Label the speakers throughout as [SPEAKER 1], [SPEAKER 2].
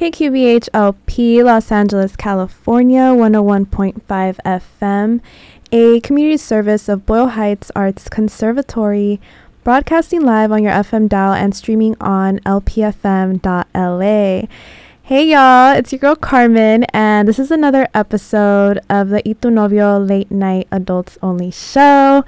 [SPEAKER 1] KQBHLP Los Angeles, California, 101.5 FM, a community service of Boyle Heights Arts Conservatory, broadcasting live on your FM dial and streaming on lpfm.la. Hey y'all, it's your girl Carmen, and this is another episode of the Y Tu Novio Late Night Adults Only Show.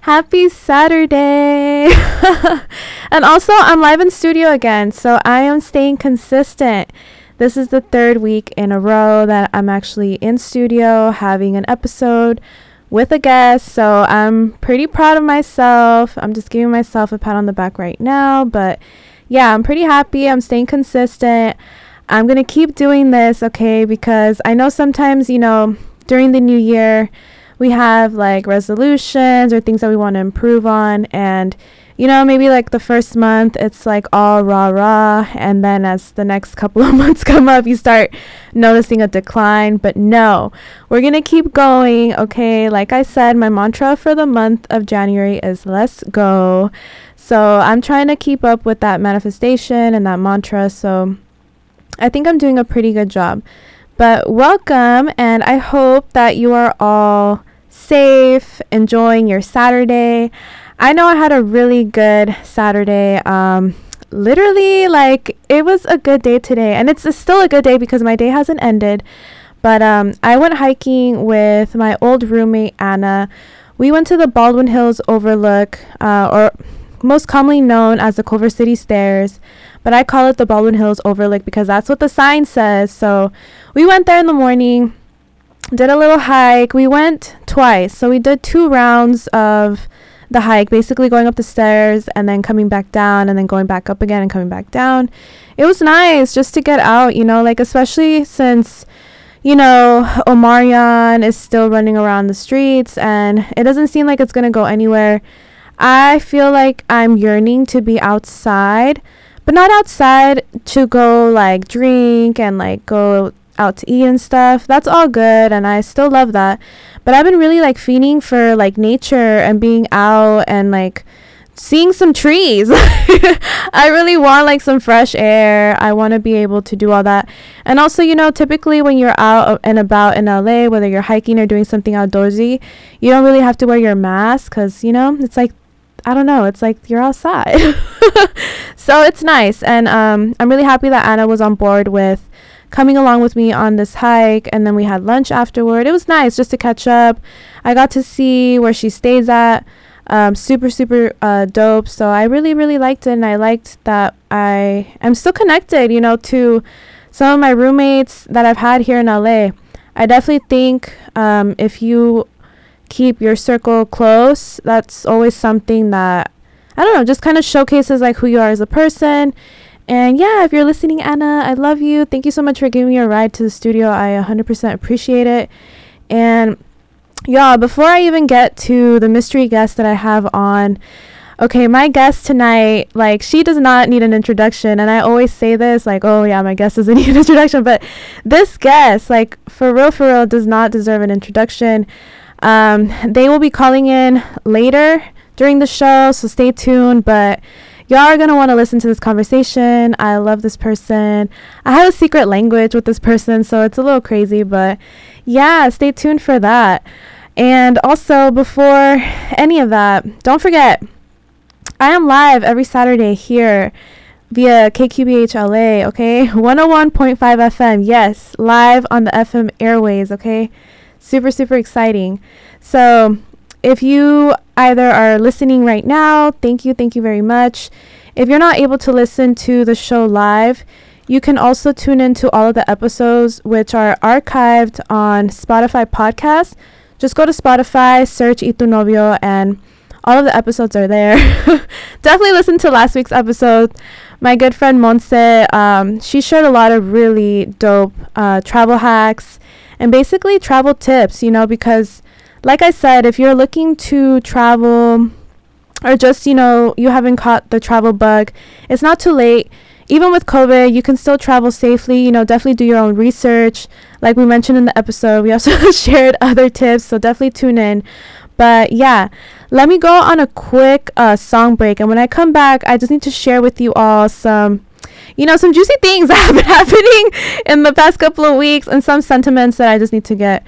[SPEAKER 1] Happy Saturday! and also, I'm live in studio again, so I am staying consistent. This is the third week in a row that I'm actually in studio having an episode with a guest, so I'm pretty proud of myself. I'm just giving myself a pat on the back right now, but yeah, I'm pretty happy. I'm staying consistent. I'm going to keep doing this, okay? Because I know sometimes, you know, during the new year, we have like resolutions or things that we want to improve on. And, you know, maybe like the first month, it's like all rah rah. And then as the next couple of months come up, you start noticing a decline. But no, we're going to keep going, okay? Like I said, my mantra for the month of January is let's go. So I'm trying to keep up with that manifestation and that mantra. So, I think I'm doing a pretty good job. But welcome, and I hope that you are all safe, enjoying your Saturday. I know I had a really good Saturday. Um, literally, like, it was a good day today, and it's, still a good day because my day hasn't ended. But um, I went hiking with my old roommate, Anna. We went to the Baldwin Hills Overlook, uh, or most commonly known as the Culver City Stairs but I call it the Baldwin Hills Overlook because that's what the sign says. So we went there in the morning, did a little hike. We went twice. So we did two rounds of the hike, basically going up the stairs and then coming back down and then going back up again and coming back down. It was nice just to get out, you know, like especially since you know, Omarion is still running around the streets and it doesn't seem like it's going to go anywhere. I feel like I'm yearning to be outside but not outside to go like drink and like go out to eat and stuff. That's all good and I still love that. But I've been really like feeding for like nature and being out and like seeing some trees. I really want like some fresh air. I want to be able to do all that. And also, you know, typically when you're out and about in LA, whether you're hiking or doing something outdoorsy, you don't really have to wear your mask cuz, you know, it's like I don't know. It's like you're outside. so it's nice. And um, I'm really happy that Anna was on board with coming along with me on this hike. And then we had lunch afterward. It was nice just to catch up. I got to see where she stays at. Um, super, super uh, dope. So I really, really liked it. And I liked that I am still connected, you know, to some of my roommates that I've had here in LA. I definitely think um, if you keep your circle close. That's always something that I don't know, just kind of showcases like who you are as a person. And yeah, if you're listening, Anna, I love you. Thank you so much for giving me a ride to the studio. I 100% appreciate it. And y'all, before I even get to the mystery guest that I have on, okay, my guest tonight, like, she does not need an introduction. And I always say this, like, oh, yeah, my guest doesn't need an introduction. But this guest, like, for real, for real, does not deserve an introduction. Um, they will be calling in later during the show, so stay tuned. But y'all are gonna want to listen to this conversation. I love this person. I have a secret language with this person, so it's a little crazy, but yeah, stay tuned for that. And also, before any of that, don't forget, I am live every Saturday here via KQBH LA, okay? 101.5 FM, yes, live on the FM airways, okay? super, super exciting. So, if you either are listening right now, thank you, thank you very much. If you're not able to listen to the show live, you can also tune into all of the episodes, which are archived on Spotify podcast. Just go to Spotify, search Y Tu Novio, and all of the episodes are there. Definitely listen to last week's episode. My good friend Monse, um, she shared a lot of really dope uh, travel hacks and basically travel tips, you know, because like I said, if you're looking to travel or just, you know, you haven't caught the travel bug, it's not too late. Even with COVID, you can still travel safely. You know, definitely do your own research. Like we mentioned in the episode, we also shared other tips, so definitely tune in. But yeah, let me go on a quick uh, song break. And when I come back, I just need to share with you all some you know, some juicy things that have been happening in the past couple of weeks and some sentiments that I just need to get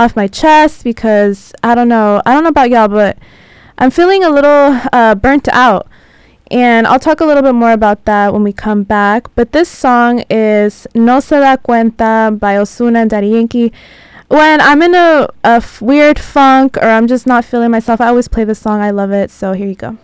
[SPEAKER 1] off my chest because I don't know. I don't know about y'all, but I'm feeling a little uh, burnt out. And I'll talk a little bit more about that when we come back. But this song is No Se Da Cuenta by Ozuna and Daddy Yankee. When I'm in a, a f- weird funk or I'm just not feeling myself, I always play this song. I love it. So here you go.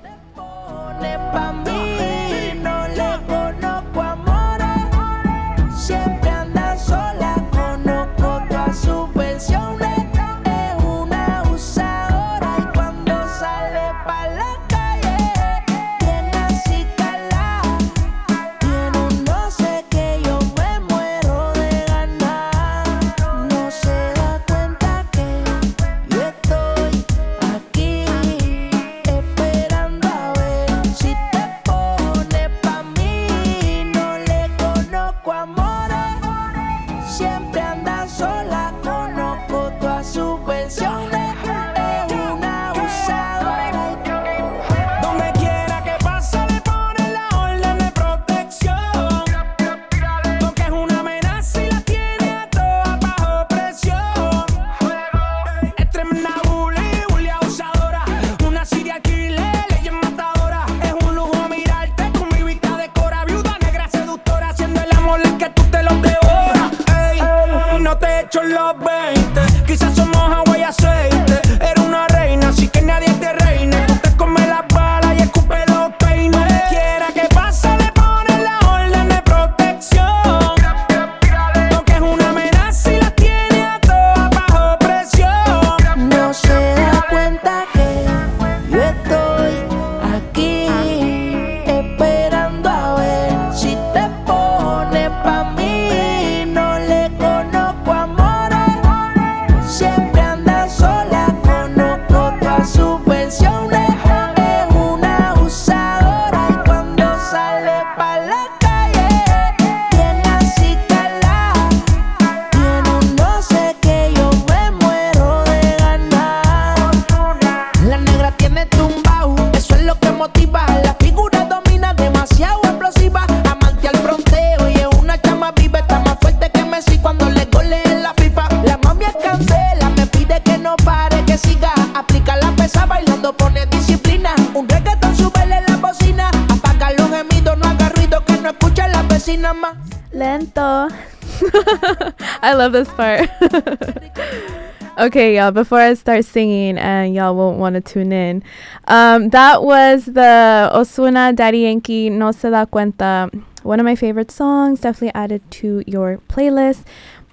[SPEAKER 1] I love this part. okay, y'all, before I start singing and y'all won't want to tune in, um, that was the Ozuna Daddy Yankee No Se Da Cuenta. One of my favorite songs, definitely added to your playlist.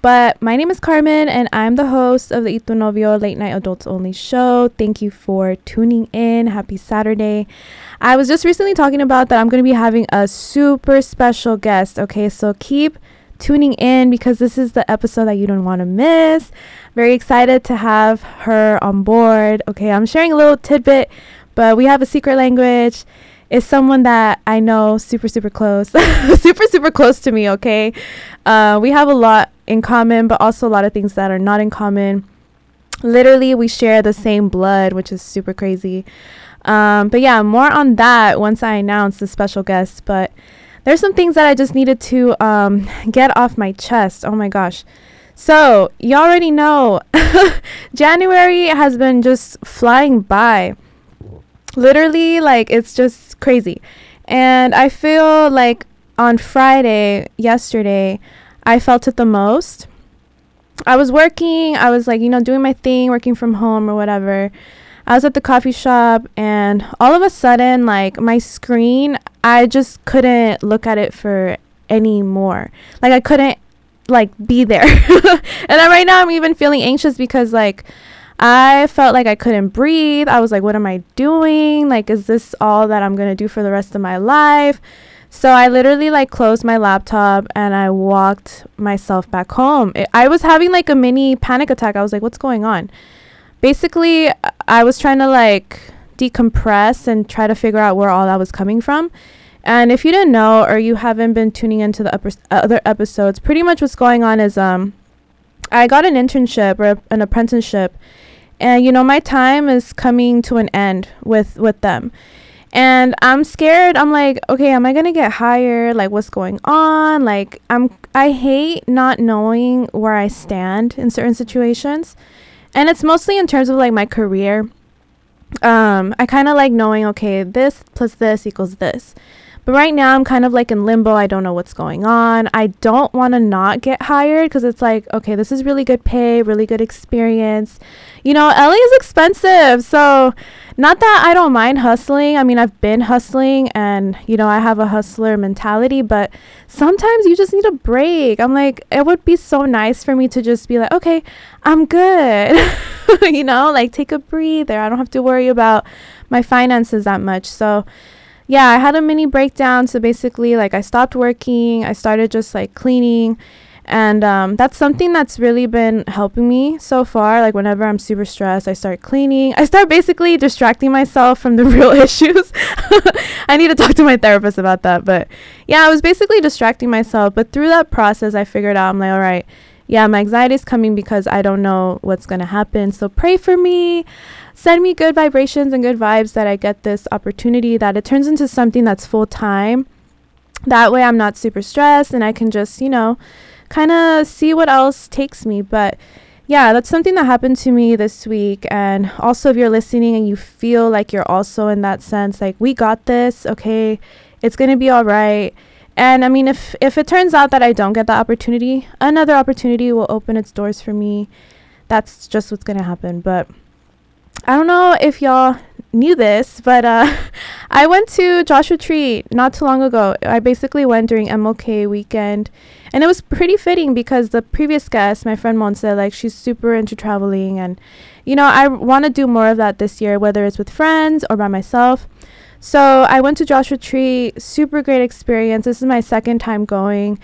[SPEAKER 1] But my name is Carmen, and I'm the host of the Tu Novio Late Night Adults Only show. Thank you for tuning in. Happy Saturday. I was just recently talking about that I'm going to be having a super special guest. Okay, so keep tuning in because this is the episode that you don't want to miss. Very excited to have her on board. Okay, I'm sharing a little tidbit, but we have a secret language. It's someone that I know super, super close, super, super close to me. Okay, uh, we have a lot in common, but also a lot of things that are not in common. Literally, we share the same blood, which is super crazy. Um, but yeah, more on that once I announce the special guest. But there's some things that I just needed to um, get off my chest. Oh my gosh. So, you already know January has been just flying by. Literally, like, it's just crazy. And I feel like on Friday, yesterday, I felt it the most. I was working, I was like, you know, doing my thing, working from home or whatever. I was at the coffee shop and all of a sudden like my screen I just couldn't look at it for any more. Like I couldn't like be there. and then right now I'm even feeling anxious because like I felt like I couldn't breathe. I was like what am I doing? Like is this all that I'm going to do for the rest of my life? So I literally like closed my laptop and I walked myself back home. It, I was having like a mini panic attack. I was like what's going on? basically I was trying to like decompress and try to figure out where all that was coming from. And if you didn't know or you haven't been tuning into the upper, other episodes, pretty much what's going on is um I got an internship or an apprenticeship and you know my time is coming to an end with with them. And I'm scared. I'm like, okay, am I to get hired? Like what's going on? Like I'm I hate not knowing where I stand in certain situations. And it's mostly in terms of like my career. Um I kind of like knowing okay, this plus this equals this. But right now, I'm kind of like in limbo. I don't know what's going on. I don't want to not get hired because it's like, okay, this is really good pay, really good experience. You know, LA is expensive. So, not that I don't mind hustling. I mean, I've been hustling and, you know, I have a hustler mentality, but sometimes you just need a break. I'm like, it would be so nice for me to just be like, okay, I'm good. you know, like take a breather. I don't have to worry about my finances that much. So, yeah, I had a mini breakdown. So basically, like, I stopped working, I started just like cleaning. And um, that's something that's really been helping me so far. Like, whenever I'm super stressed, I start cleaning. I start basically distracting myself from the real issues. I need to talk to my therapist about that. But yeah, I was basically distracting myself. But through that process, I figured out I'm like, all right, yeah, my anxiety is coming because I don't know what's going to happen. So pray for me send me good vibrations and good vibes that I get this opportunity, that it turns into something that's full time. That way I'm not super stressed and I can just, you know, kind of see what else takes me. But yeah, that's something that happened to me this week. And also, if you're listening and you feel like you're also in that sense, like, we got this, okay, it's going to be all right. And I mean, if, if it turns out that I don't get the opportunity, another opportunity will open its doors for me. That's just what's going to happen. But I don't know if y'all knew this, but uh, I went to Joshua Tree not too long ago. I basically went during MLK weekend, and it was pretty fitting because the previous guest, my friend Mon, said like she's super into traveling, and you know I want to do more of that this year, whether it's with friends or by myself. So I went to Joshua Tree, super great experience. This is my second time going.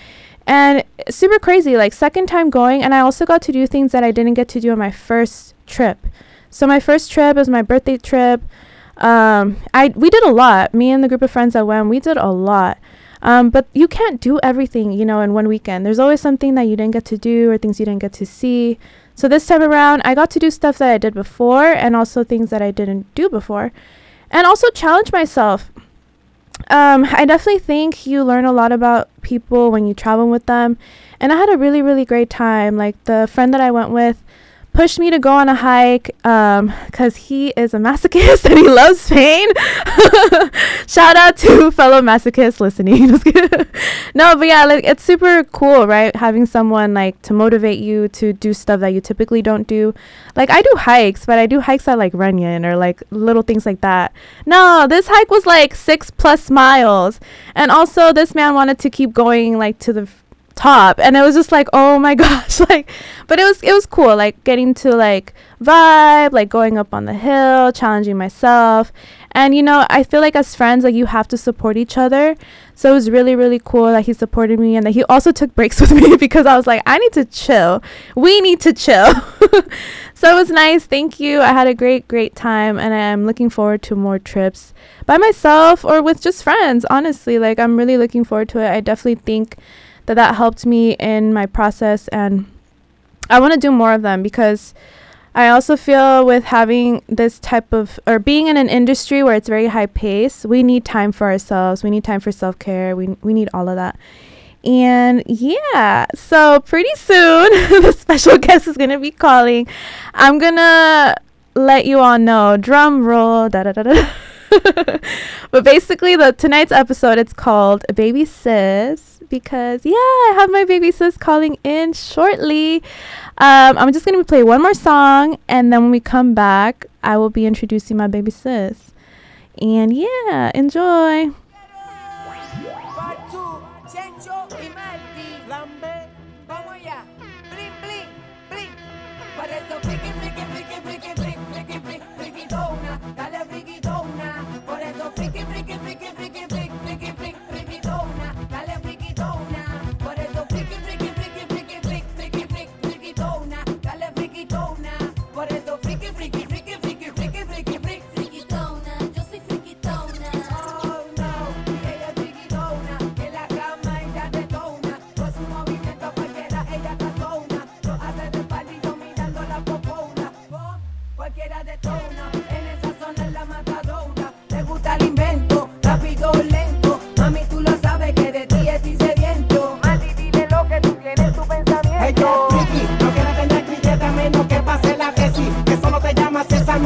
[SPEAKER 1] And super crazy, like second time going, and I also got to do things that I didn't get to do on my first trip. So my first trip was my birthday trip. Um, I we did a lot. Me and the group of friends that went, we did a lot. Um, but you can't do everything, you know, in one weekend. There's always something that you didn't get to do or things you didn't get to see. So this time around, I got to do stuff that I did before and also things that I didn't do before, and also challenge myself. Um, I definitely think you learn a lot about people when you travel with them, and I had a really really great time. Like the friend that I went with pushed me to go on a hike because um, he is a masochist and he loves pain. Shout out to fellow masochists listening. no, but yeah, like it's super cool, right? Having someone like to motivate you to do stuff that you typically don't do. Like I do hikes, but I do hikes at like Runyon or like little things like that. No, this hike was like six plus miles, and also this man wanted to keep going like to the top. And it was just like oh my gosh like but it was it was cool like getting to like vibe like going up on the hill challenging myself. And you know i feel like as friends like you have to support each other. So it was really really cool that he supported me and that he also took breaks with me because i was like i need to chill. We need to chill. So it was nice. Thank you. I had a great great time and i'm looking forward to more trips by myself or with just friends honestly. Like i'm really looking forward to it. I definitely think that that helped me in my process and I want to do more of them because I also feel with having this type of or being in an industry where it's very high pace, we need time for ourselves. We need time for self-care. We we need all of that. And yeah, so pretty soon the special guest is going to be calling. I'm to let you all know. Drum roll. Da da da da. but basically the tonight's episode it's called Baby Sis because yeah, I have my baby sis calling in shortly. Um, I'm just gonna play one more song, and then when we come back, I will be introducing my baby sis. And yeah, enjoy.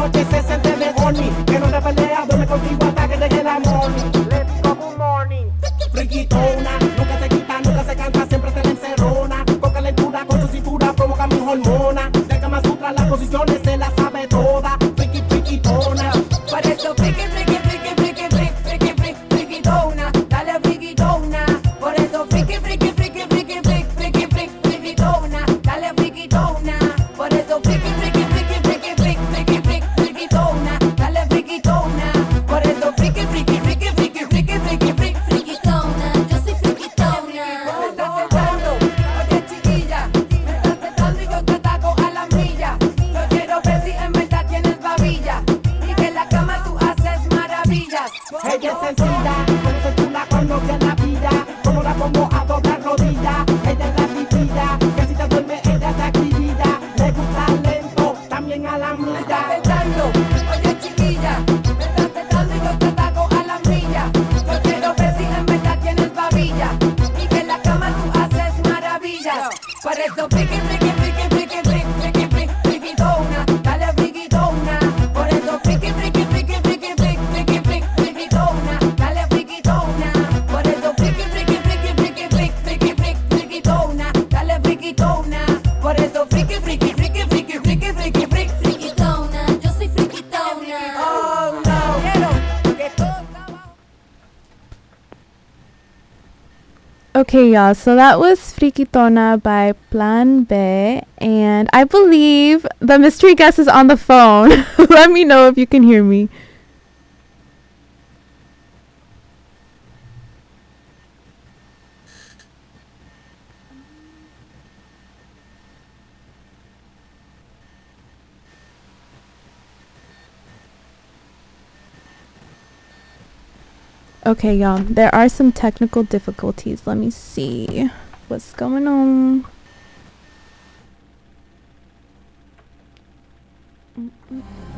[SPEAKER 2] noche se siente de horny. Que no te pelea, duele contigo hasta que llegue
[SPEAKER 3] el amor.
[SPEAKER 1] Okay, y'all. So that was Frikitona by Plan B. And I believe the mystery guest is on the phone. Let me know if you can hear me. Okay, y'all. There are some technical difficulties. Let me see what's going on. Mm -mm.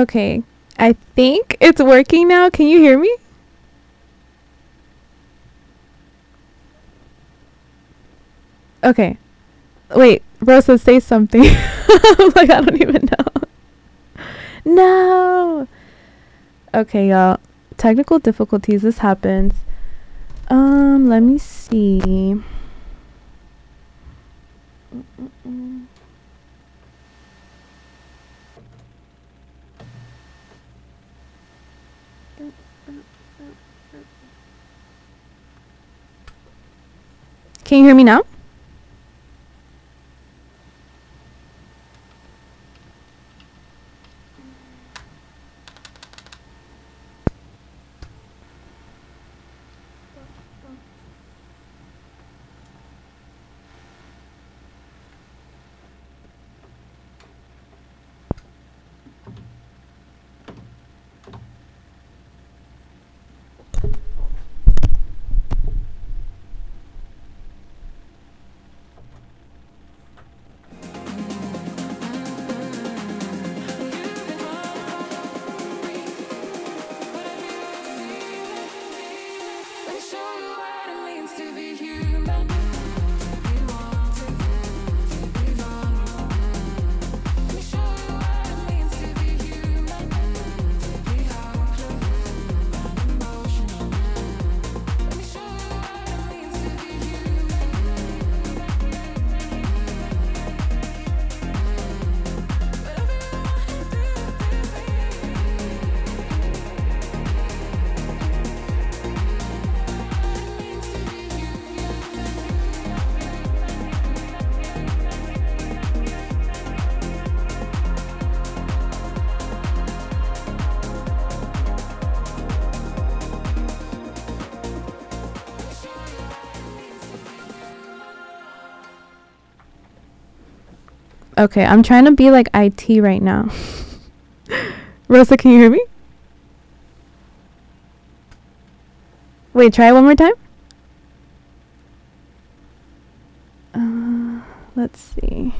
[SPEAKER 1] Okay. I think it's working now. Can you hear me? Okay. Wait, Rosa, say something. like, I don't even know. No. Okay, y'all. Technical difficulties. This happens. Um, let me see. Mm-mm-mm. Can you hear me now?
[SPEAKER 4] Okay, I'm trying to be like IT right now. Rosa, can you hear me? Wait, try one more time. Uh, let's see.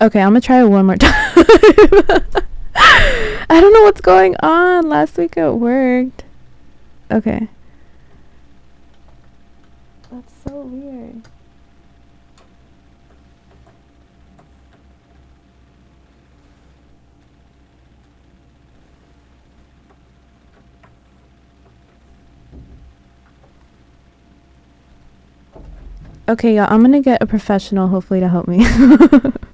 [SPEAKER 4] Okay, I'm gonna try it one more time. I don't know what's going on. Last week it worked. Okay. That's so weird. Okay, y'all, I'm gonna get a professional hopefully to help me.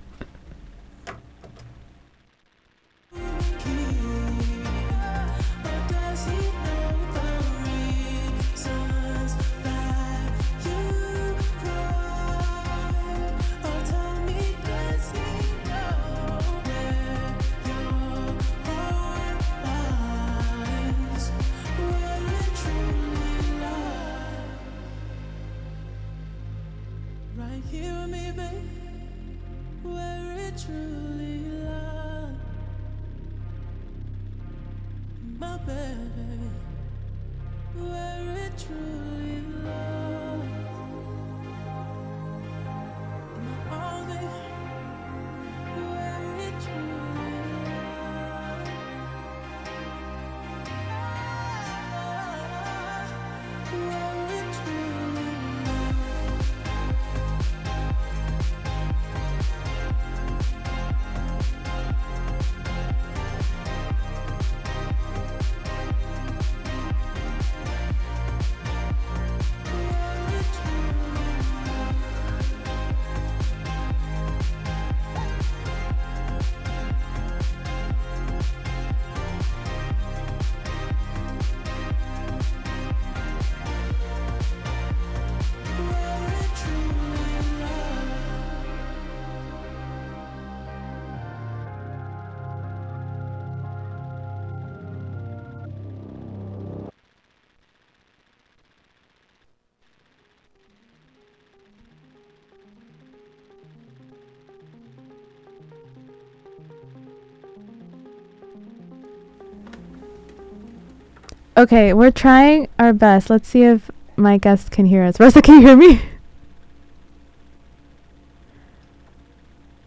[SPEAKER 4] Okay, we're trying our best. Let's see if my guest can hear us. Rosa, can you hear me?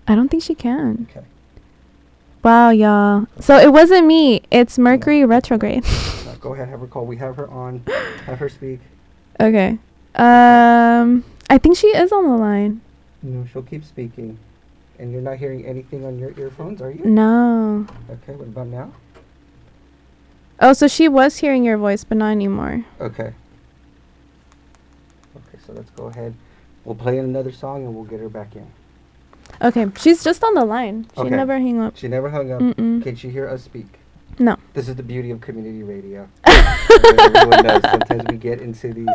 [SPEAKER 4] I don't think she can.
[SPEAKER 5] Okay.
[SPEAKER 4] Wow, y'all. So it wasn't me. It's Mercury retrograde.
[SPEAKER 5] Now go ahead, have her call. We have her on. Have her speak.
[SPEAKER 4] okay. Um, I think she is on the line.
[SPEAKER 5] No, she'll keep speaking. And you're not hearing anything on your earphones, are you?
[SPEAKER 4] No.
[SPEAKER 5] Okay, what about now?
[SPEAKER 4] Oh, so she was hearing your voice, but not anymore.
[SPEAKER 5] Okay. Okay, so let's go ahead. We'll play another song and we'll get her back in.
[SPEAKER 4] Okay, she's just on the line. She
[SPEAKER 5] Okay.
[SPEAKER 4] never hung up.
[SPEAKER 5] She never hung up.
[SPEAKER 4] Mm-mm.
[SPEAKER 5] Can she hear us speak?
[SPEAKER 4] No.
[SPEAKER 5] This is the beauty of community radio. Everyone knows. Sometimes we get into these,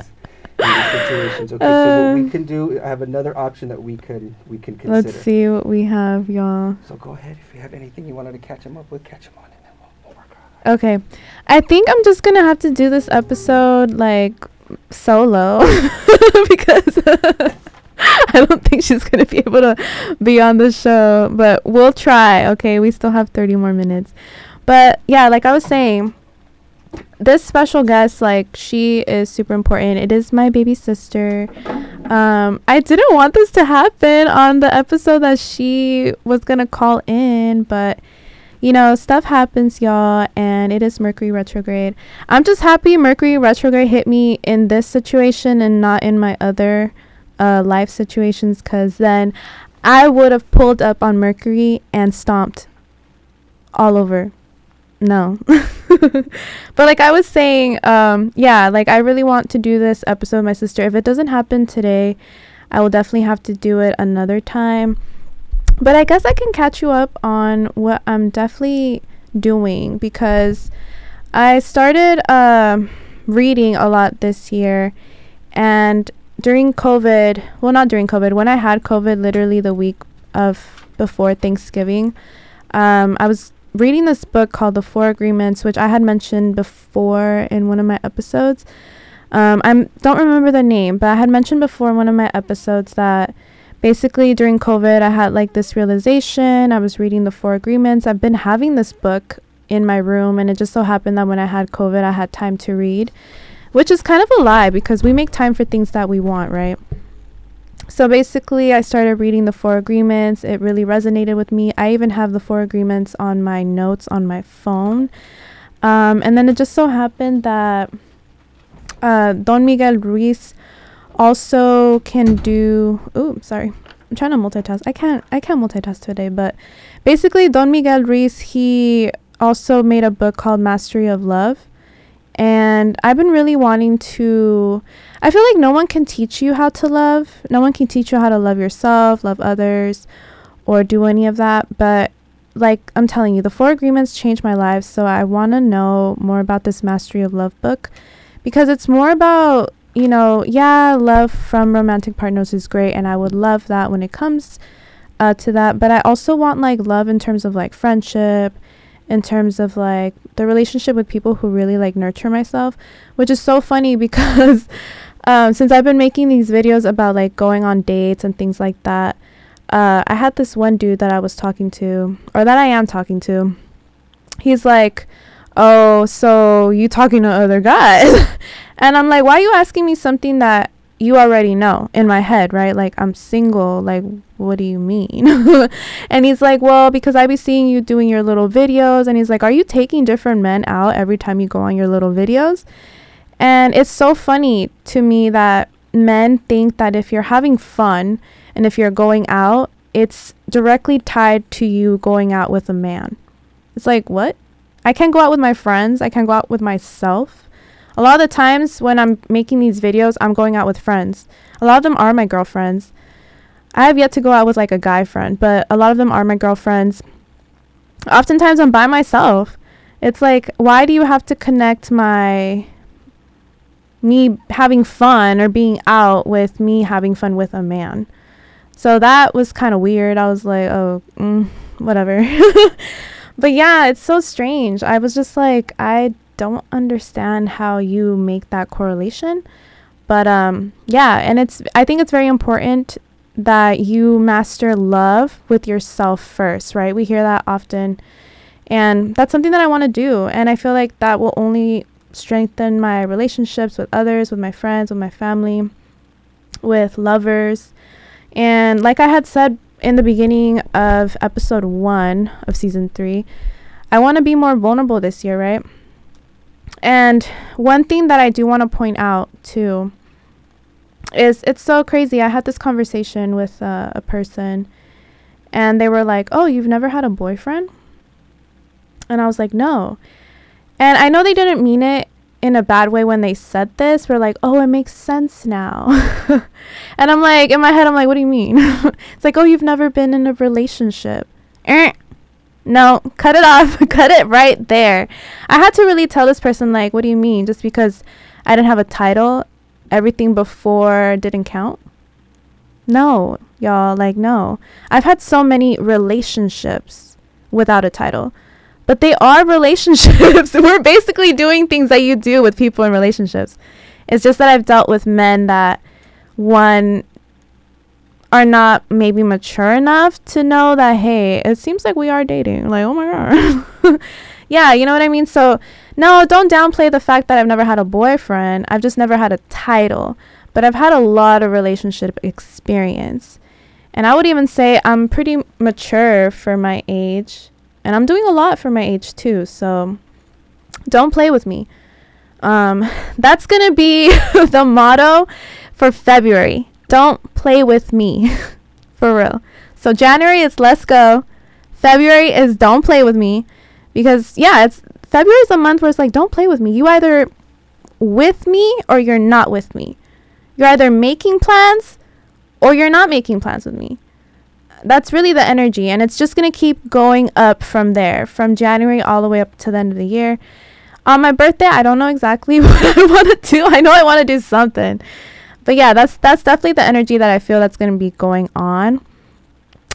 [SPEAKER 5] these situations. Okay, so what we
[SPEAKER 4] Um,
[SPEAKER 5] can do, I have another option that we can we can consider.
[SPEAKER 4] Let's see what we have, y'all.
[SPEAKER 5] So go ahead. If you have anything you wanted to catch him up with, catch him on, and then we'll, we'll work on
[SPEAKER 1] Okay. I think I'm just going to have to do this episode like solo because I don't think she's going to be able to be on the show, but we'll try. Okay. We still have 30 more minutes. But yeah, like I was saying, this special guest, like, she is super important. It is my baby sister. Um, I didn't want this to happen on the episode that she was gonna call in, but you know, stuff happens, y'all, and it is Mercury retrograde. I'm just happy Mercury retrograde hit me in this situation and not in my other uh, life situations, because then I would have pulled up on Mercury and stomped all over no. but like I was saying, um, yeah, like I really want to do this episode with my sister. If it doesn't happen today, I will definitely have to do it another time. But I guess I can catch you up on what I'm definitely doing because I started uh, reading a lot this year and during COVID, well, not during COVID, when I had COVID, literally the week of before Thanksgiving, um, I was reading this book called The Four Agreements, which I had mentioned before in one of my episodes. Um, I don't remember the name, but I had mentioned before in one of my episodes that basically during COVID, I had like this realization. I was reading The Four Agreements. I've been having this book in my room, and it just so happened that when I had COVID, I had time to read, which is kind of a lie because we make time for things that we want, right? So basically, I started reading the Four Agreements. It really resonated with me. I even have the Four Agreements on my notes on my phone. Um, and then it just so happened that uh, Don Miguel Ruiz also can do. Oh, sorry. I'm trying to multitask. I can't. I can't multitask today. But basically, Don Miguel Ruiz he also made a book called Mastery of Love, and I've been really wanting to. I feel like no one can teach you how to love. No one can teach you how to love yourself, love others, or do any of that. But like I'm telling you, the four agreements changed my life. So I want to know more about this Mastery of Love book because it's more about, you know, yeah, love from romantic partners is great. And I would love that when it comes uh, to that. But I also want like love in terms of like friendship in terms of like the relationship with people who really like nurture myself, which is so funny because um, since I've been making these videos about like going on dates and things like that, uh, I had this one dude that I was talking to, or that I am talking to. He's like, "Oh, so you talking to other guys?" and I'm like, "Why are you asking me something that you already know in my head, right? Like I'm single. Like what do you mean?" and he's like, "Well, because I be seeing you doing your little videos." And he's like, "Are you taking different men out every time you go on your little videos?" And it's so funny to me that men think that if you're having fun and if you're going out, it's directly tied to you going out with a man. It's like, what? I can go out with my friends, I can go out with myself. A lot of the times when I'm making these videos, I'm going out with friends. A lot of them are my girlfriends. I have yet to go out with like a guy friend, but a lot of them are my girlfriends. Oftentimes I'm by myself. It's like, why do you have to connect my me having fun or being out with me having fun with a man. So that was kind of weird. I was like, oh, mm, whatever. but yeah, it's so strange. I was just like, I don't understand how you make that correlation. But um yeah, and it's I think it's very important that you master love with yourself first, right? We hear that often. And that's something that I want to do. And I feel like that will only strengthen my relationships with others, with my friends, with my family, with lovers. And like I had said in the beginning of episode one of season three, I want to be more vulnerable this year, right? And one thing that I do want to point out too is it's so crazy. I had this conversation with uh, a person and they were like, Oh, you've never had a boyfriend? And I was like, No. And I know they didn't mean it in a bad way when they said this. We're like, oh, it makes sense now. and I'm like, in my head, I'm like, what do you mean? it's like, oh, you've never been in a relationship. Eh. No, cut it off. cut it right there. I had to really tell this person, like, what do you mean? Just because I didn't have a title, everything before didn't count? No, y'all, like, no. I've had so many relationships without a title. But they are relationships. We're basically doing things that you do with people in relationships. It's just that I've dealt with men that one are not maybe mature enough to know that hey, it seems like we are dating. Like, oh my god. yeah, you know what I mean? So, no, don't downplay the fact that I've never had a boyfriend. I've just never had a title, but I've had a lot of relationship experience. And I would even say I'm pretty mature for my age, and I'm doing a lot for my age too. So, don't play with me. Um, that's to be the motto for February. Don't play with me. for real. So January is let's go. February is don't play with me because yeah, it's February is a month where it's like don't play with me. You either with me or you're not with me. You're either making plans or you're not making plans with me. That's really the energy and it's just going to keep going up from there from January all the way up to the end of the year. On my birthday i don't know exactly what i want to do. I know i want to do something. But yeah that's that's definitely the energy that i feel that's going to be going on.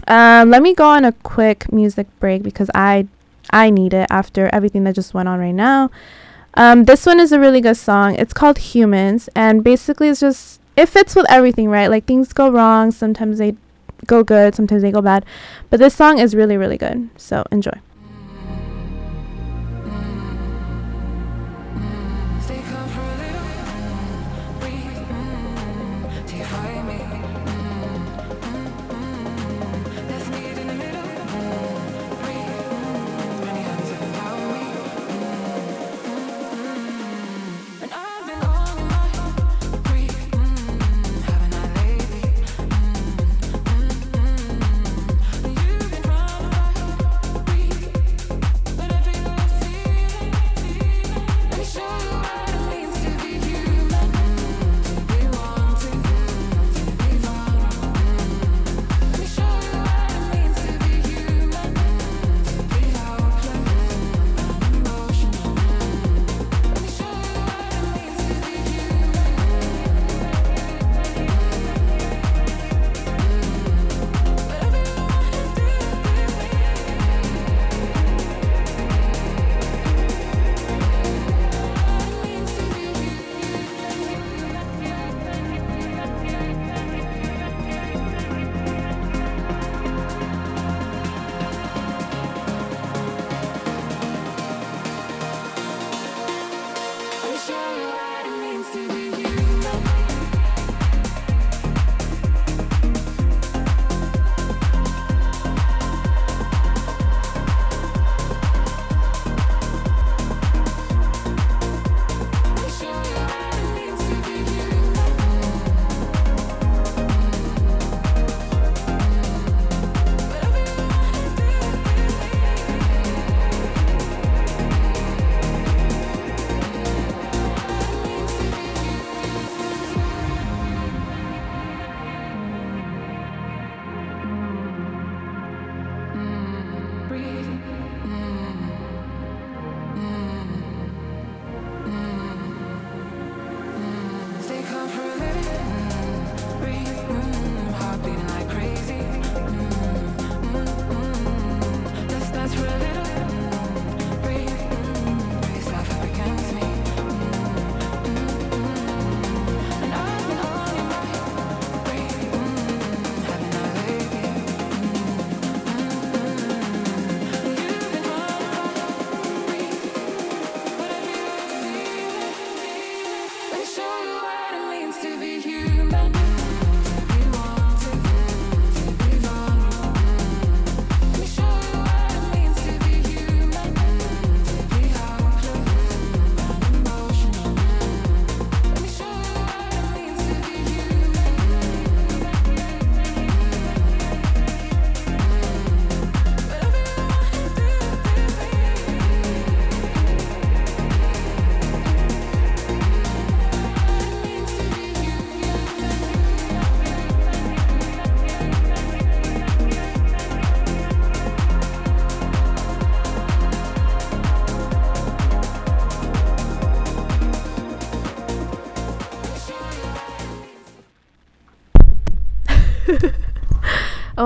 [SPEAKER 1] Um, let me go on a quick music break because i i need it after everything that just went on right now. Um, this one is a really good song. It's called humans and basically it's just it fits with everything right? Like things go wrong. Sometimes they go good sometimes they go bad. But this song is really really good so enjoy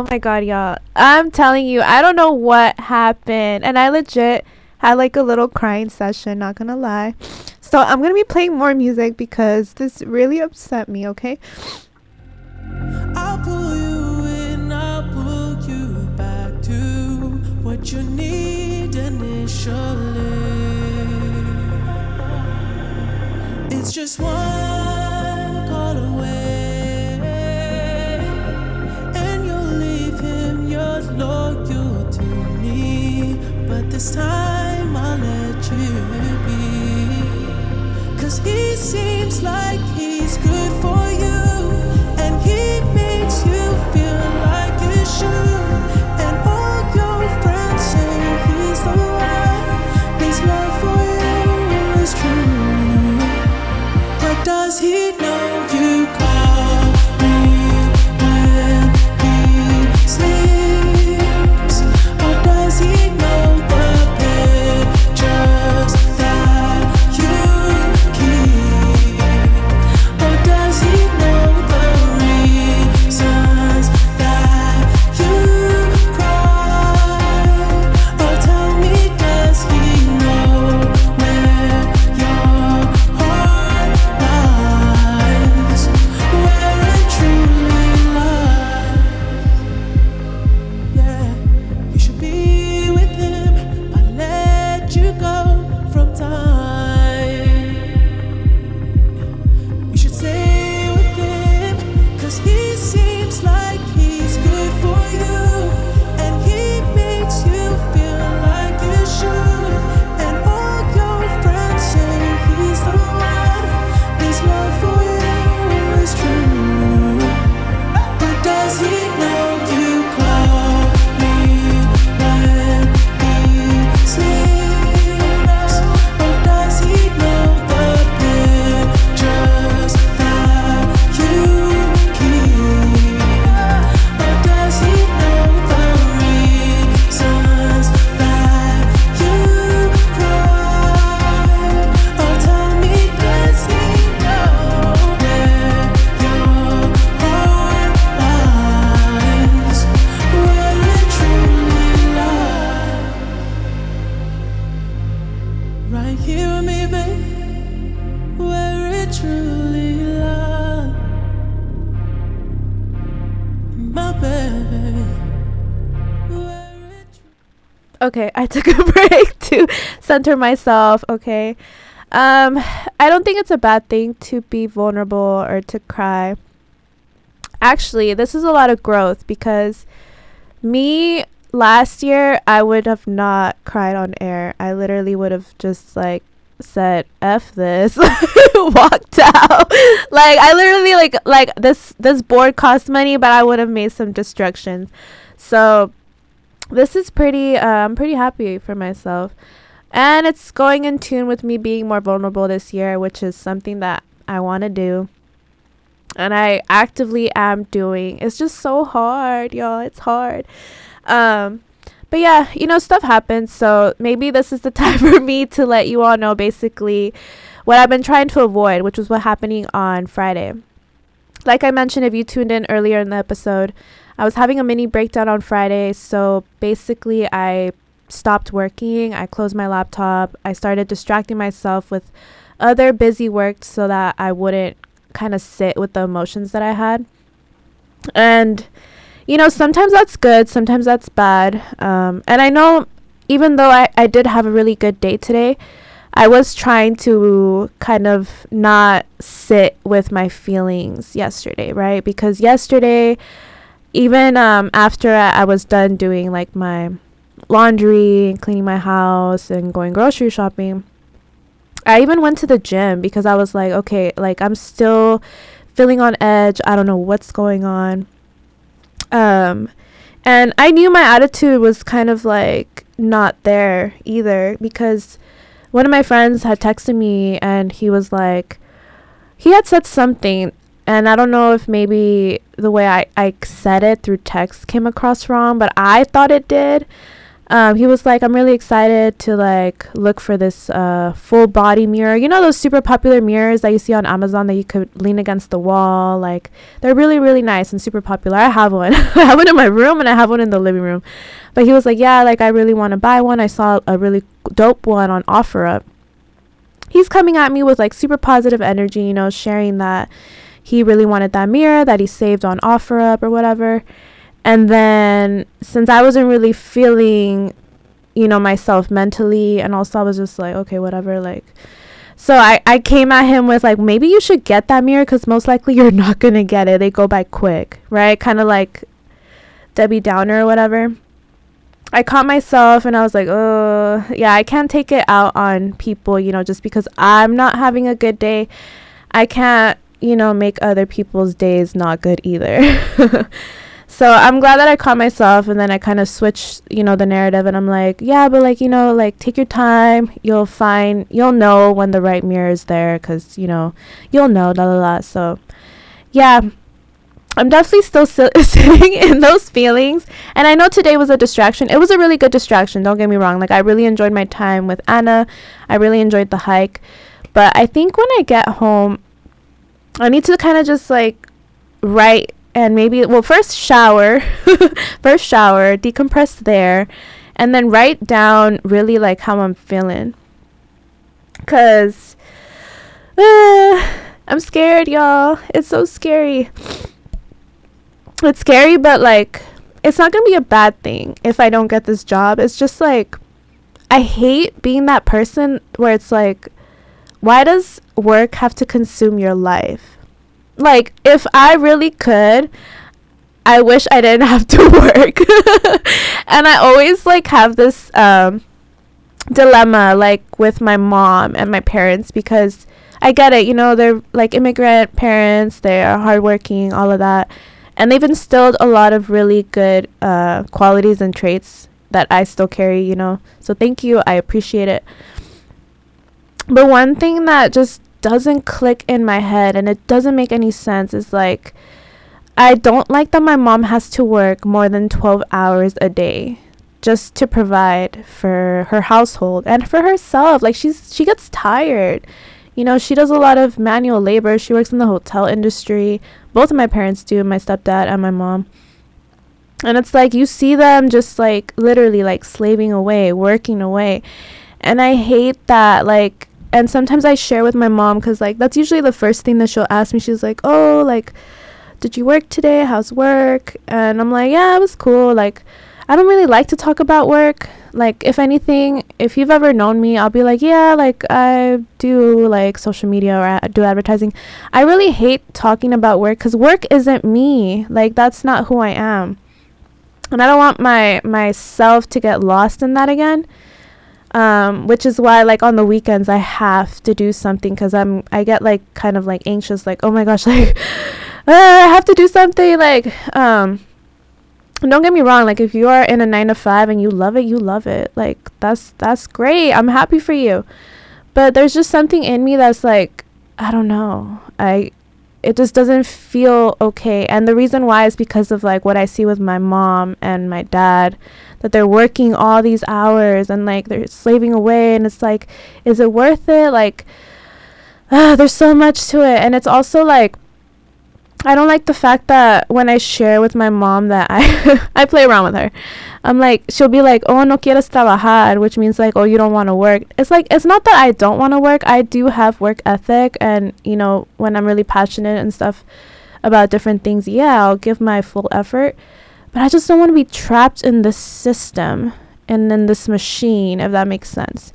[SPEAKER 1] Oh my god, y'all. I'm telling you, I don't know what happened. And I legit had like a little crying session, not gonna lie. So I'm gonna be playing more music because this really upset me, okay?
[SPEAKER 4] I'll pull you loyal to me. But this time I'll let you be. Cause he seems like he's good for you. And he makes you feel like should. And all your friends say he's the one. Love for you true. But does he know
[SPEAKER 1] center myself, okay? Um I don't think it's a bad thing to be vulnerable or to cry. Actually, this is a lot of growth because me last year I would have not cried on air. I literally would have just like said F this walked out. like I literally like like this this board cost money but I would have made some destructions. So this is pretty uh, I'm pretty happy for myself. And it's going in tune with me being more vulnerable this year, which is something that I want to do. And I actively am doing. It's just so hard, y'all. It's hard. Um but yeah, you know, stuff happens. So maybe this is the time for me to let you all know basically what I've been trying to avoid, which was what happening on Friday. Like I mentioned, if you tuned in earlier in the episode, I was having a mini breakdown on Friday. So basically, I stopped working. I closed my laptop. I started distracting myself with other busy work so that I wouldn't kind of sit with the emotions that I had. And you know, sometimes that's good, sometimes that's bad. Um, and I know even though I, I did have a really good day today, I was trying to kind of not sit with my feelings yesterday, right? Because yesterday, even um, after I, I was done doing like my laundry and cleaning my house and going grocery shopping, I even went to the gym because I was like, okay, like I'm still feeling on edge. I don't know what's going on. Um, and I knew my attitude was kind of like not there either because one of my friends had texted me and he was like, he had said something, and I don't know if maybe the way I, I said it through text came across wrong, but I thought it did. Um, he was like, I'm really excited to like look for this uh, full body mirror. You know those super popular mirrors that you see on Amazon that you could lean against the wall. Like they're really really nice and super popular. I have one. I have one in my room and I have one in the living room. But he was like, yeah, like I really want to buy one. I saw a really dope one on OfferUp. He's coming at me with like super positive energy, you know, sharing that he really wanted that mirror that he saved on OfferUp or whatever. And then since I wasn't really feeling, you know, myself mentally, and also I was just like, okay, whatever, like. So I, I came at him with like maybe you should get that mirror because most likely you're not gonna get it. They go by quick, right? Kind of like Debbie Downer or whatever. I caught myself and I was like, oh, yeah, I can't take it out on people, you know, just because I'm not having a good day. I can't, you know, make other people's days not good either. so I'm glad that I caught myself and then I kind of switched, you know, the narrative and I'm like, yeah, but like, you know, like take your time. You'll find, you'll know when the right mirror is there because, you know, you'll know, la la la. So, yeah, I'm definitely still si- sitting in those feelings. And I know today was a distraction. It was a really good distraction, don't get me wrong. Like, I really enjoyed my time with Anna, I really enjoyed the hike. But I think when I get home, I need to kind of just like write and maybe, well, first shower, first shower, decompress there, and then write down really like how I'm feeling. Because uh, I'm scared, y'all. It's so scary it's scary, but like it's not gonna be a bad thing if I don't get this job. It's just like I hate being that person where it's like, why does work have to consume your life? Like, if I really could, I wish I didn't have to work. and I always like have this um dilemma like with my mom and my parents because I get it, you know, they're like immigrant parents, they are hardworking, all of that and they've instilled a lot of really good uh, qualities and traits that I still carry, you know. So thank you. I appreciate it. But one thing that just doesn't click in my head and it doesn't make any sense is like I don't like that my mom has to work more than 12 hours a day just to provide for her household and for herself. Like she's she gets tired. You know, she does a lot of manual labor. She works in the hotel industry. Both of my parents do, my stepdad and my mom. And it's like you see them just like literally like slaving away, working away. And I hate that like and sometimes I share with my mom cuz like that's usually the first thing that she'll ask me. She's like, "Oh, like did you work today? How's work?" And I'm like, "Yeah, it was cool." Like I don't really like to talk about work. Like, if anything, if you've ever known me, I'll be like, yeah, like I do like social media or I do advertising. I really hate talking about work because work isn't me. Like, that's not who I am. And I don't want my myself to get lost in that again. Um, which is why like on the weekends I have to do something because I'm I get like kind of like anxious like oh my gosh like uh, I have to do something like um don't get me wrong like if you are in a 9 to 5 and you love it you love it. Like that's that's great. I'm happy for you. But there's just something in me that's like i don't know. I it just doesn't feel okay. And the reason why is because of like what i see with my mom and my dad that they're working all these hours and like they're slaving away and it's like is it worth it? Like uh, there's so much to it. And it's also like I don't like the fact that when I share with my mom that I I play around with her. I'm like she'll be like, "Oh, no quieres trabajar," which means like, "Oh, you don't want to work." It's like it's not that I don't want to work. I do have work ethic and, you know, when I'm really passionate and stuff about different things, yeah, I'll give my full effort. But I just don't want to be trapped in this system and in this machine, if that makes sense.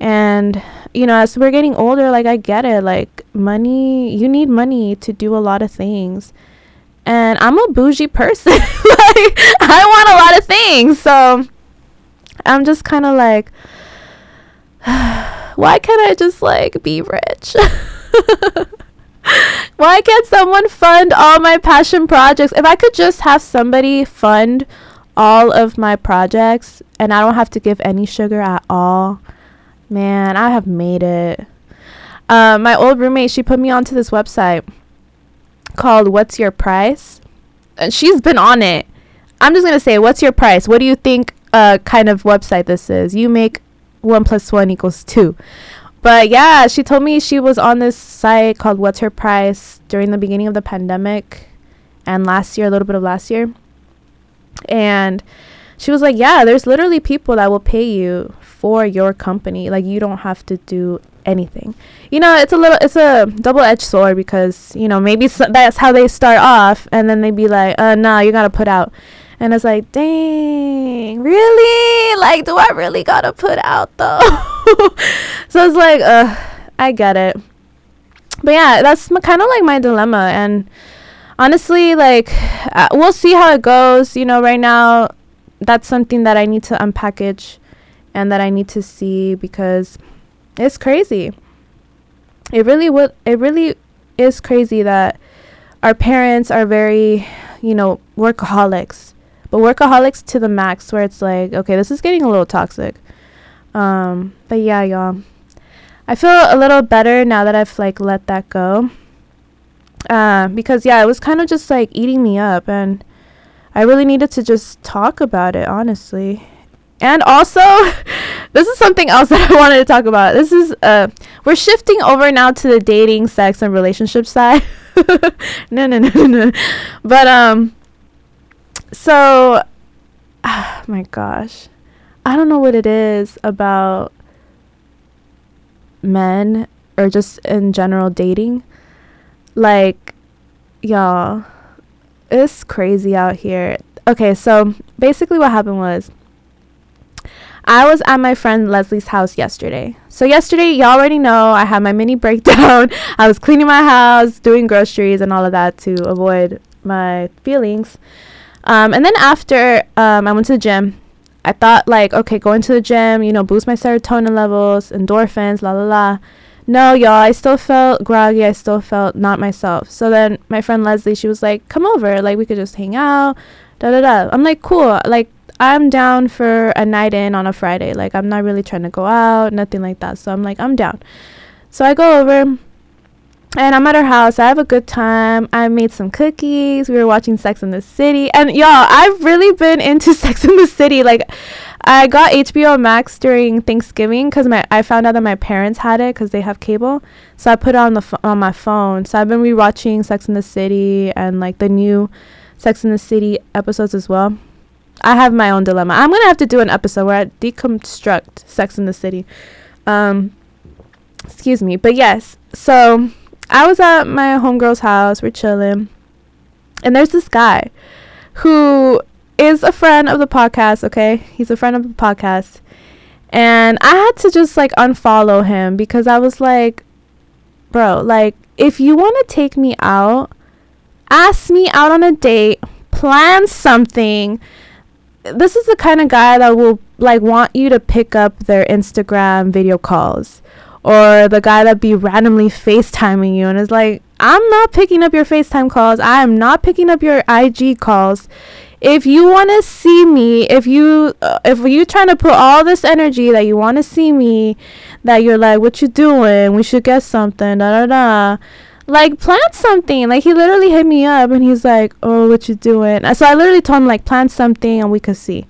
[SPEAKER 1] And, you know, as we're getting older, like, I get it. Like, money, you need money to do a lot of things. And I'm a bougie person. like, I want a lot of things. So I'm just kind of like, why can't I just, like, be rich? why can't someone fund all my passion projects? If I could just have somebody fund all of my projects and I don't have to give any sugar at all Man, I have made it. Uh, my old roommate, she put me onto this website called What's Your Price? And she's been on it. I'm just going to say, What's your price? What do you think uh kind of website this is. You make one plus one equals two. But yeah, she told me she was on this site called What's Her Price during the beginning of the pandemic and last year, a little bit of last year. And she was like, Yeah, there's literally people that will pay you for your company. Like, you don't have to do anything. You know, it's a little, it's a double edged sword because, you know, maybe s that's how they start off and then they be like, Uh, no, you gotta put out. And it's like, dang, really? Like, do I really gotta put out though? so it's like, uh, I get it. But yeah, that's kind of like my dilemma. And honestly, like, uh, we'll see how it goes. You know, right now, that's something that I need to unpackage and that I need to see because it's crazy. It really would, it really is crazy that our parents are very, you know, workaholics but workaholics to the max where it's like okay this is getting a little toxic. Um but yeah y'all. I feel a little better now that i've like let that go. Uh because yeah it was kind of just like eating me up and i really needed to just talk about it honestly and also this is something else that i wanted to talk about. This is uh we're shifting over now to the dating sex and relationship side. No no no no but um so oh my gosh. I don't know what it is about men or just in general dating. Like y'all it's crazy out here. Okay so basically what happened was I was at my friend Leslie's house yesterday. So yesterday, y'all already know I had my mini breakdown. I was cleaning my house, doing groceries and all of that to avoid my feelings. Um, and then after um, I went to the gym, I thought like, okay, going to the gym, you know, boost my serotonin levels, endorphins, la la la. No, y'all, I still felt groggy. I still felt not myself. So then my friend Leslie, she was like, come over, like we could just hang out, da da da. I'm like, cool. Like I'm down for a night in on a Friday. Like I'm not really trying to go out, nothing like that. So I'm like, I'm down. So I go over and I'm at her house. I have a good time. I made some cookies. We were watching Sex in the City. And y'all, I've really been into Sex in the City. Like I got HBO Max during Thanksgiving cuz my I found out that my parents had it cuz they have cable. So I put it on the ph on my phone. So I've been rewatching Sex in the City and like the new Sex in the City episodes as well. I have my own dilemma. I'm to have to do an episode where I deconstruct Sex in the City. Um excuse me. But yes. So I was at my homegirl's house. We're chilling. And there's this guy who is a friend of the podcast, okay? He's a friend of the podcast. And I had to just like unfollow him because I was like, bro, like, if you want to take me out, ask me out on a date, plan something. This is the kind of guy that will like want you to pick up their Instagram video calls or the guy that be randomly FaceTiming you and is like, I'm not picking up your FaceTime calls. I am not picking up your IG calls. If you want to see me, if you uh, if you trying to put all this energy that you want to see me, that you're like, what you doing? We should get something. Da da da. Like plant something. Like he literally hit me up and he's like, oh, what you doing? So I literally told him like plant something and we could see.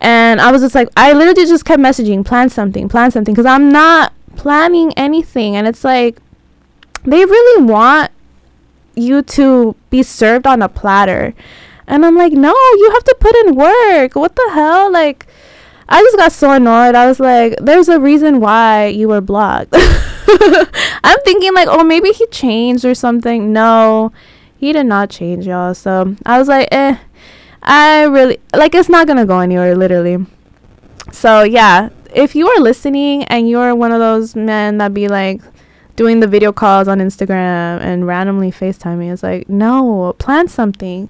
[SPEAKER 1] And I was just like, I literally just kept messaging, plant something, plant something, because I'm not planning anything and it's like they really want you to be served on a platter and i'm like no you have to put in work what the hell like i just got so annoyed. I was like there's a reason why you were blocked. I'm thinking like oh maybe he changed or something. No he did not change y'all. So i was like eh i really like it's not gonna go anywhere literally. So yeah if you are listening and you're one of those men that be like doing the video calls on Instagram and randomly FaceTiming, it's like, no, plan something.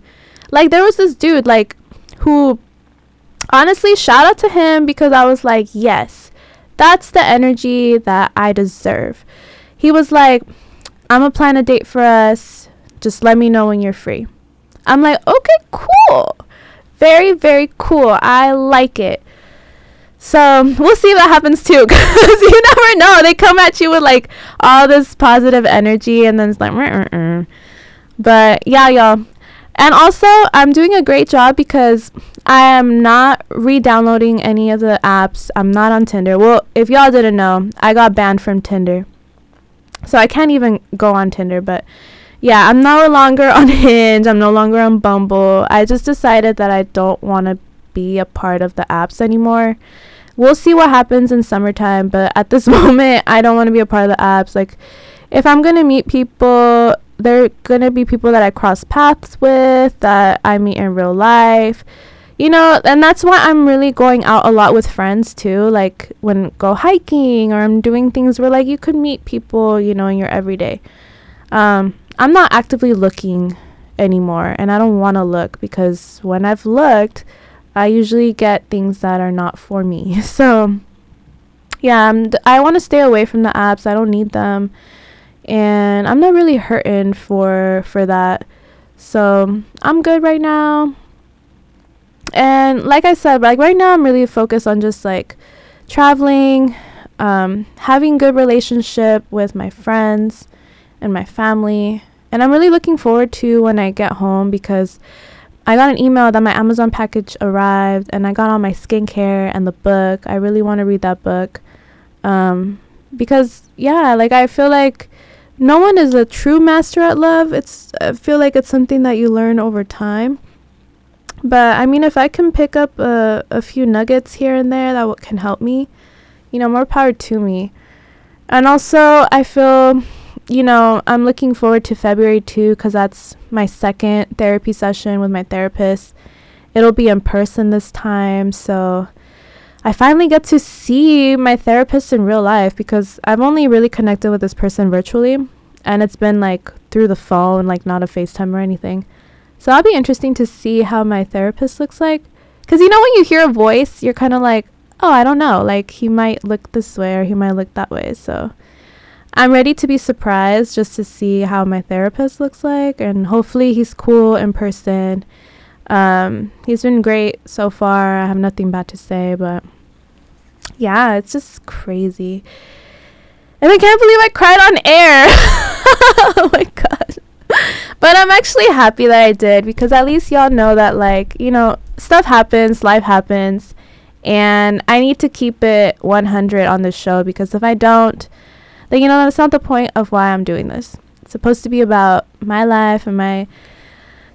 [SPEAKER 1] Like there was this dude like who honestly shout out to him because I was like, yes, that's the energy that I deserve. He was like, I'm gonna plan a date for us. Just let me know when you're free. I'm like, okay, cool. Very, very cool. I like it. So we'll see what happens too, because you never know. They come at you with like all this positive energy, and then it's like, "Meh, uh, uh." but yeah, y'all. And also, I'm doing a great job because I am not re-downloading any of the apps. I'm not on Tinder. Well, if y'all didn't know, I got banned from Tinder. So I can't even go on Tinder, but yeah, I'm no longer on Hinge. I'm no longer on Bumble. I just decided that I don't want to be a part of the apps anymore. We'll see what happens in summertime, but at this moment, I don't want to be a part of the apps. Like, if I'm going to meet people, they're going to be people that I cross paths with, that I meet in real life. You know, and that's why I'm really going out a lot with friends too. Like when go hiking or I'm doing things where like you could meet people, you know, in your everyday. Um, I'm not actively looking anymore and I don't want to look because when I've looked, I usually get things that are not for me. So, yeah, d- I want to stay away from the apps. I don't need them. And I'm not really hurting for for that. So, I'm good right now. And like I said, like right now I'm really focused on just like traveling, um, having good relationship with my friends and my family. And I'm really looking forward to when I get home because I got an email that my Amazon package arrived and I got all my skincare and the book. I really want to read that book. Um, because yeah, like I feel like no one is a true master at love. It's I feel like it's something that you learn over time. But I mean, if I can pick up a, a few nuggets here and there that w- can help me, you know, more power to me. And also, I feel, you know, I'm looking forward to February too because that's my second therapy session with my therapist. It'll be in person this time. So I finally get to see my therapist in real life because I've only really connected with this person virtually. And it's been like through the phone, like not a FaceTime or anything. So that'll be interesting to see how my therapist looks like. Because you know, when you hear a voice, you're kind of like, oh, I don't know. Like, he might look this way or he might look that way. So I'm ready to be surprised just to see how my therapist looks like. And hopefully, he's cool in person. Um, he's been great so far. I have nothing bad to say, but yeah, it's just crazy. And I can't believe I cried on air. oh my god. But I'm actually happy that I did because at least y'all know that like, you know, stuff happens, life happens, and I need to keep it 100 on this show because if I don't, then you know that's not the point of why I'm doing this. It's supposed to be about my life and my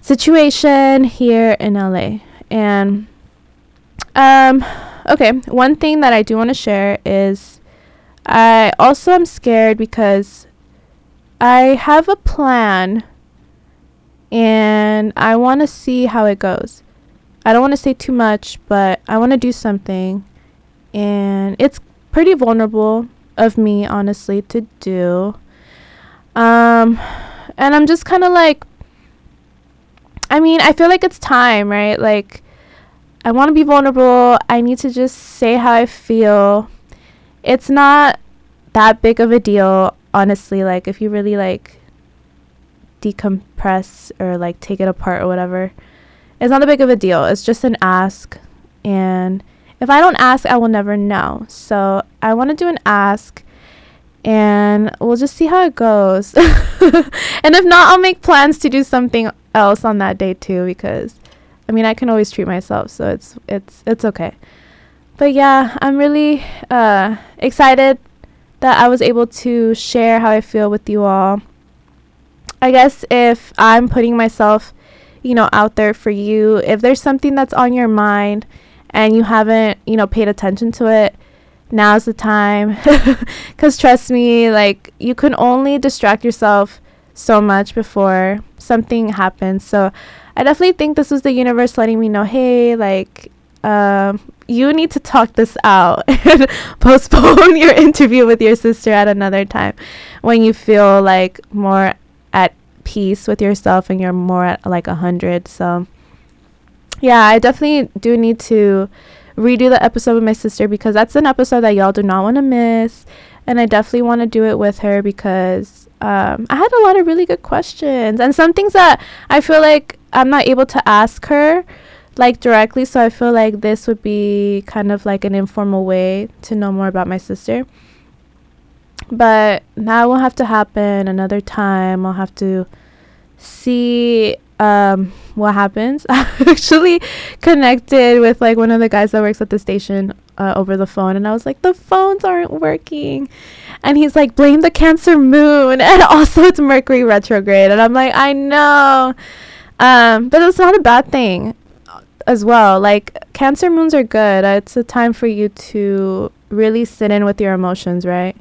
[SPEAKER 1] situation here in LA. And um okay, one thing that I do want to share is I also am scared because I have a plan and I want to see how it goes. I don't want to say too much, but I want to do something and it's pretty vulnerable of me honestly to do. Um and I'm just kind of like I mean, I feel like it's time, right? Like I want to be vulnerable. I need to just say how I feel. It's not that big of a deal, honestly. Like if you really like decompress or like take it apart or whatever, it's not that big of a deal. It's just an ask, and if I don't ask, I will never know. So I want to do an ask, and we'll just see how it goes. and if not, I'll make plans to do something else on that day too because I mean, I can always treat myself, so it's it's it's okay. But yeah, I'm really uh, excited that I was able to share how I feel with you all. I guess if I'm putting myself, you know, out there for you, if there's something that's on your mind and you haven't, you know, paid attention to it, now's the time. Cuz trust me, like you can only distract yourself so much before something happens. So I definitely think this was the universe letting me know, hey, like, um, you need to talk this out and postpone your interview with your sister at another time when you feel like more at peace with yourself and you're more at like a hundred. So, yeah, I definitely do need to redo the episode with my sister because that's an episode that y'all do not want to miss. And I definitely want to do it with her because um, I had a lot of really good questions and some things that I feel like I'm not able to ask her like directly. So I feel like this would be kind of like an informal way to know more about my sister. But that will have to happen another time. I'll have to see um what happens. I actually connected with like one of the guys that works at the station uh, over the phone and I was like the phones aren't working. And he's like blame the cancer moon and also it's Mercury retrograde and I'm like I know. Um but it's not a bad thing as well. Like cancer moons are good. Uh, it's a time for you to really sit in with your emotions, right?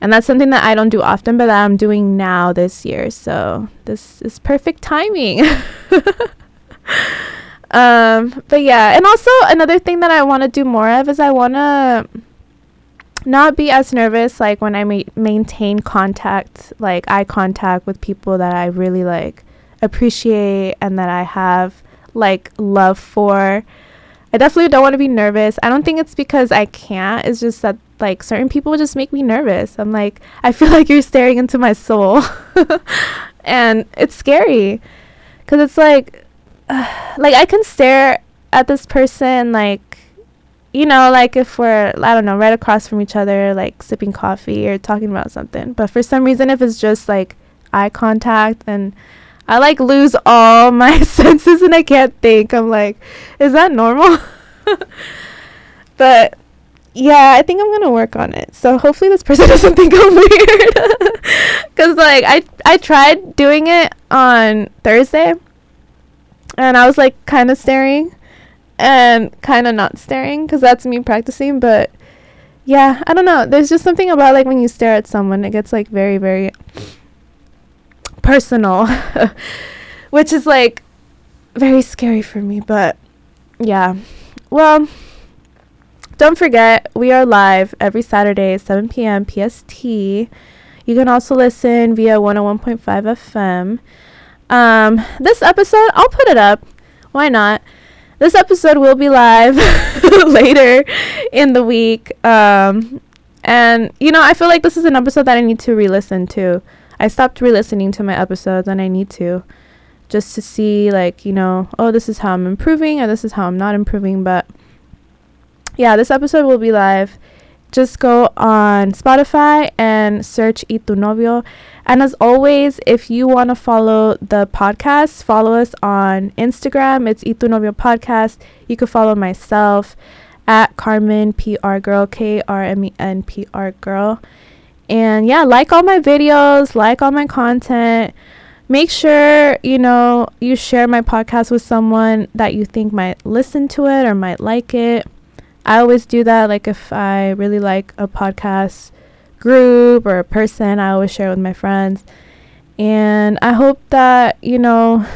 [SPEAKER 1] And that's something that I don't do often, but I'm doing now this year. So this is perfect timing. um, but yeah, and also another thing that I want to do more of is I want to not be as nervous like when I ma- maintain contact, like eye contact with people that I really like appreciate and that I have like love for. I definitely don't want to be nervous. I don't think it's because I can't. It's just that like certain people just make me nervous. I'm like, I feel like you're staring into my soul. and it's scary cuz it's like like I can stare at this person like you know, like if we're I don't know, right across from each other like sipping coffee or talking about something. But for some reason if it's just like eye contact and I like lose all my senses and I can't think. I'm like, is that normal? but yeah, I think I'm gonna work on it. So hopefully this person doesn't think I'm weird. Cause like I I tried doing it on Thursday, and I was like kind of staring, and kind of not staring, cause that's me practicing. But yeah, I don't know. There's just something about like when you stare at someone, it gets like very very personal, which is like very scary for me. But yeah, well, don't forget we are live every Saturday, 7 p.m. PST. You can also listen via 101.5 FM. Um, this episode, I'll put it up. Why not? This episode will be live later in the week. Um, and, you know, I feel like this is an episode that I need to re listen to. I stopped re listening to my episodes and I need to just to see, like, you know, oh, this is how I'm improving or this is how I'm not improving. But yeah, this episode will be live. Just go on Spotify and search Y Tu Novio. And as always, if you want to follow the podcast, follow us on Instagram. It's Y Tu Novio Podcast. You can follow myself at Carmen PR Girl, K R M E N P R Girl. And yeah, like all my videos, like all my content. Make sure, you know, you share my podcast with someone that you think might listen to it or might like it. I always do that. Like if I really like a podcast group or a person, I always share it with my friends. And I hope that, you know,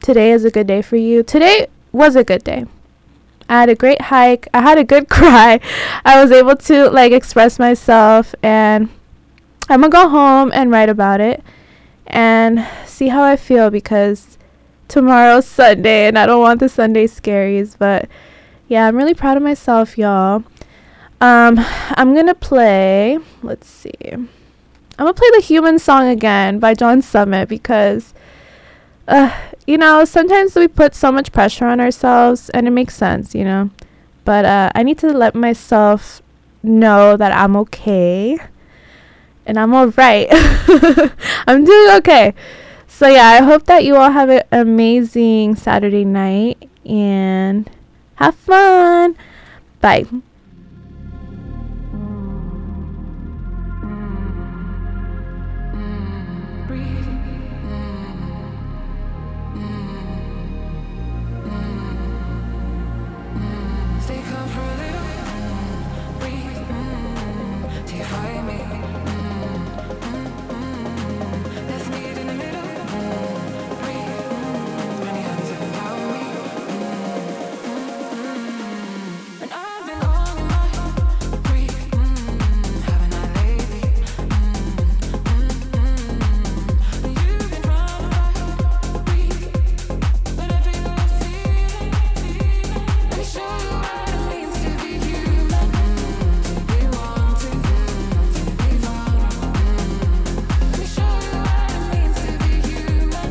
[SPEAKER 1] today is a good day for you. Today was a good day. I had a great hike. I had a good cry. I was able to like express myself and I'm to go home and write about it and see how I feel because tomorrow's Sunday and I don't want the Sunday scaries, but yeah, I'm really proud of myself, y'all. Um, I'm gonna play. Let's see. I'm gonna play the Human Song again by John Summit because, uh, you know, sometimes we put so much pressure on ourselves, and it makes sense, you know. But uh, I need to let myself know that I'm okay, and I'm all right. I'm doing okay. So yeah, I hope that you all have an amazing Saturday night and have fun. Bye.